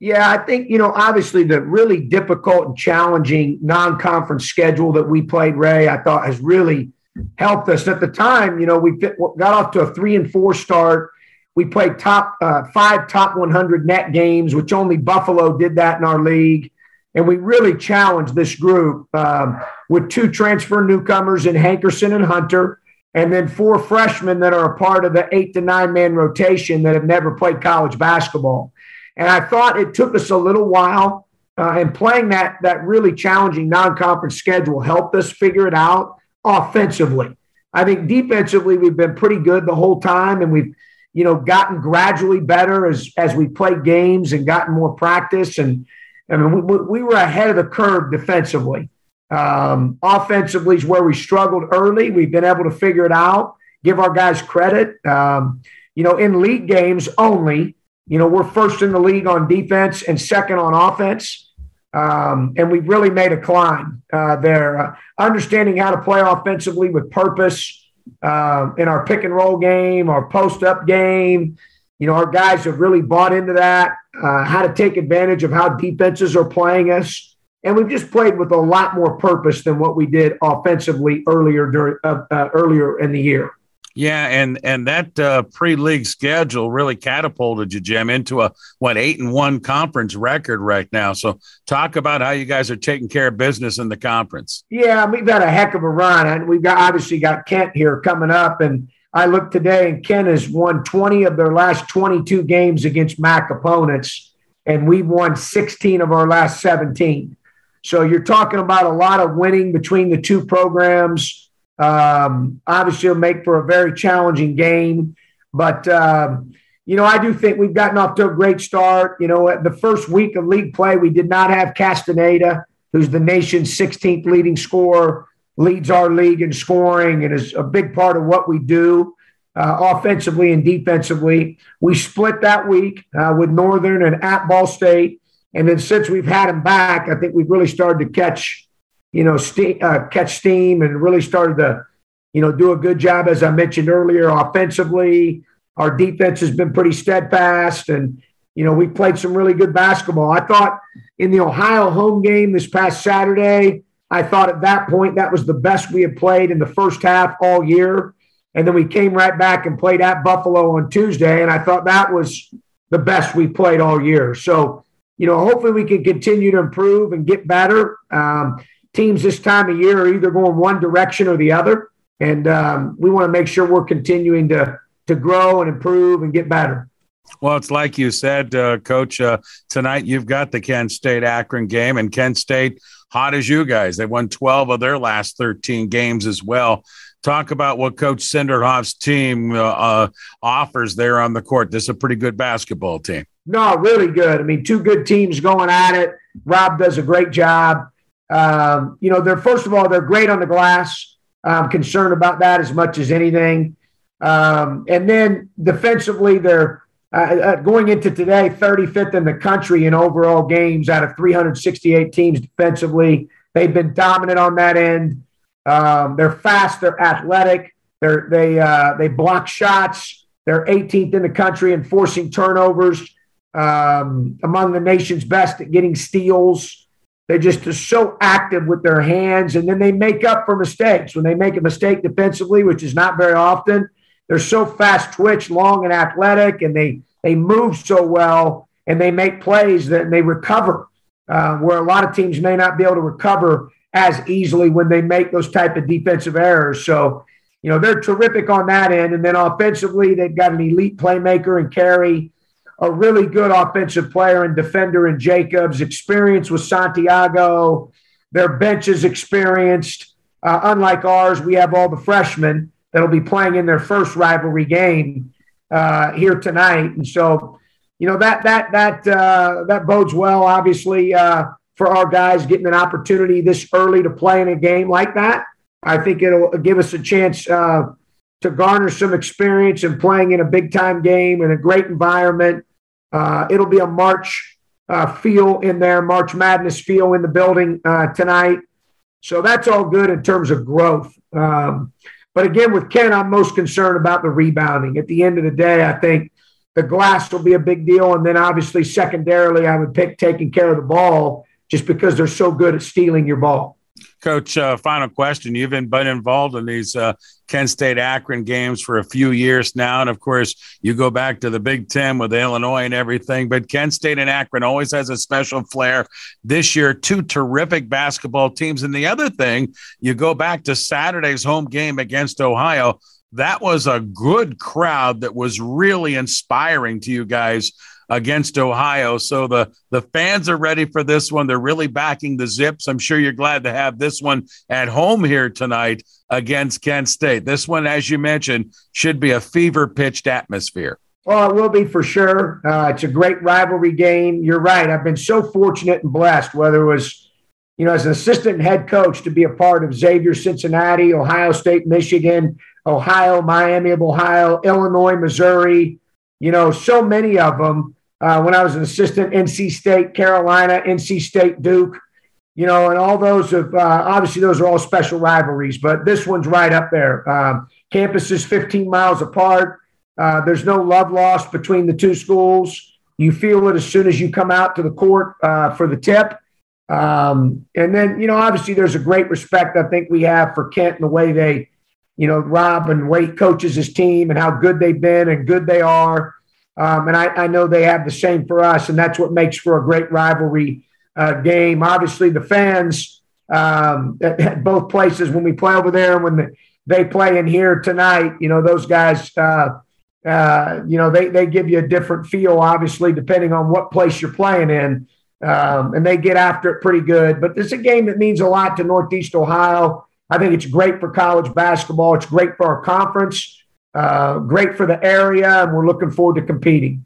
Yeah, I think, you know, obviously the really difficult and challenging non conference schedule that we played, Ray, I thought has really helped us. At the time, you know, we got off to a three and four start. We played top uh, five top 100 NET games, which only Buffalo did that in our league. And we really challenged this group um, with two transfer newcomers in Hankerson and Hunter, and then four freshmen that are a part of the eight to nine man rotation that have never played college basketball. And I thought it took us a little while, uh, and playing that that really challenging non-conference schedule helped us figure it out offensively. I think defensively we've been pretty good the whole time, and we've you know gotten gradually better as as we play games and gotten more practice. And I mean we, we were ahead of the curve defensively. Um, offensively is where we struggled early. We've been able to figure it out. Give our guys credit. Um, you know, in league games only, you know, we're first in the league on defense and second on offense. Um, and we've really made a climb uh, there. Uh, understanding how to play offensively with purpose uh, in our pick and roll game, our post up game. You know, our guys have really bought into that, uh, how to take advantage of how defenses are playing us. And we've just played with a lot more purpose than what we did offensively earlier during uh, uh, earlier in the year. Yeah, and and that uh, pre-league schedule really catapulted you, Jim, into a what eight and one conference record right now. So talk about how you guys are taking care of business in the conference. Yeah, we've had a heck of a run, and we've got obviously got Kent here coming up, and I look today, and Kent has won twenty of their last twenty-two games against MAC opponents, and we've won sixteen of our last seventeen. So you're talking about a lot of winning between the two programs um, obviously, it'll make for a very challenging game. But, um, you know, I do think we've gotten off to a great start. You know, at the first week of league play, we did not have Castaneda, who's the nation's 16th leading scorer, leads our league in scoring and is a big part of what we do. Uh, offensively and defensively. We split that week uh, with Northern and at Ball State. And then since we've had him back, I think we've really started to catch you know, uh, catch steam and really started to, you know, do a good job, as I mentioned earlier, offensively. Our defense has been pretty steadfast, and you know, we played some really good basketball. I thought in the Ohio home game this past Saturday, I thought at that point that was the best we had played in the first half all year. And then we came right back and played at Buffalo on Tuesday, and I thought that was the best we played all year. So, you know, hopefully we can continue to improve and get better. Um, teams this time of year are either going one direction or the other. And um, we want to make sure we're continuing to, to grow and improve and get better. Well, it's like you said, uh, Coach. Uh, tonight you've got the Kent State Akron game, and Kent State, hot as you guys. They won 12 of their last 13 games as well. Talk about what Coach Senderoff's team uh, uh, offers there on the court. This is a pretty good basketball team. No, really good. I mean, two good teams going at it. Rob does a great job. Um, you know, they're first of all, they're great on the glass. I'm concerned about that as much as anything. Um, and then defensively, they're uh, uh going into today 35th in the country in overall games out of 368 teams defensively. They've been dominant on that end. Um, they're fast. They're athletic. They're, they uh, they block shots. They're 18th in the country in forcing turnovers. Um, among the nation's best at getting steals. They're just so active with their hands, and then they make up for mistakes. When they make a mistake defensively, which is not very often, they're so fast twitch, long and athletic, and they they move so well, and they make plays that they recover, uh, where a lot of teams may not be able to recover as easily when they make those type of defensive errors. So, you know, they're terrific on that end, and then offensively, they've got an elite playmaker and Carry a really good offensive player and defender in Jacobs, experience with Santiago. Their bench is experienced. Uh, unlike ours, we have all the freshmen that'll be playing in their first rivalry game uh, here tonight, and so you know that that that uh, that bodes well, obviously, uh, for our guys getting an opportunity this early to play in a game like that. I think it'll give us a chance uh, to garner some experience in playing in a big time game in a great environment uh, it'll be a March uh, feel in there, March Madness feel in the building uh, tonight. So that's all good in terms of growth. Um, but again, with Kent, I'm most concerned about the rebounding. At the end of the day, I think the glass will be a big deal. And then obviously, secondarily, I would pick taking care of the ball just because they're so good at stealing your ball. Coach, uh, final question. You've been, involved in these uh, Kent State Akron games for a few years now. And of course, you go back to the Big Ten with Illinois and everything. But Kent State and Akron always has a special flair. This year, two terrific basketball teams. And the other thing, you go back to Saturday's home game against Ohio. That was a good crowd that was really inspiring to you guys against Ohio. So the the fans are ready for this one. They're really backing the Zips. I'm sure you're glad to have this one at home here tonight against Kent State. This one, as you mentioned, should be a fever pitched atmosphere. Well, it will be for sure. Uh, it's a great rivalry game. You're right. I've been so fortunate and blessed, whether it was, you know, as an assistant head coach to be a part of Xavier Cincinnati, Ohio State, Michigan, Ohio, Miami of Ohio, Illinois, Missouri, you know, so many of them uh, when I was an assistant, NC State, Carolina, NC State, Duke, you know, and all those have uh, obviously those are all special rivalries, but this one's right up there. Um, campus is 15 miles apart. Uh, there's no love lost between the two schools. You feel it as soon as you come out to the court uh, for the tip. Um, and then, you know, obviously there's a great respect I think we have for Kent and the way they, you know, Rob and Wade coaches his team and how good they've been and good they are. Um, and I, I, know they have the same for us, and that's what makes for a great rivalry uh, game. Obviously, the fans um, at, at, both places when we play over there and when the, they play in here tonight, you know, those guys, uh, uh, you know, they, they give you a different feel, obviously, depending on what place you're playing in. Um, and they get after it pretty good. But it's a game that means a lot to Northeast Ohio. I think it's great for college basketball. It's great for our conference uh, great for the area, and we're looking forward to competing.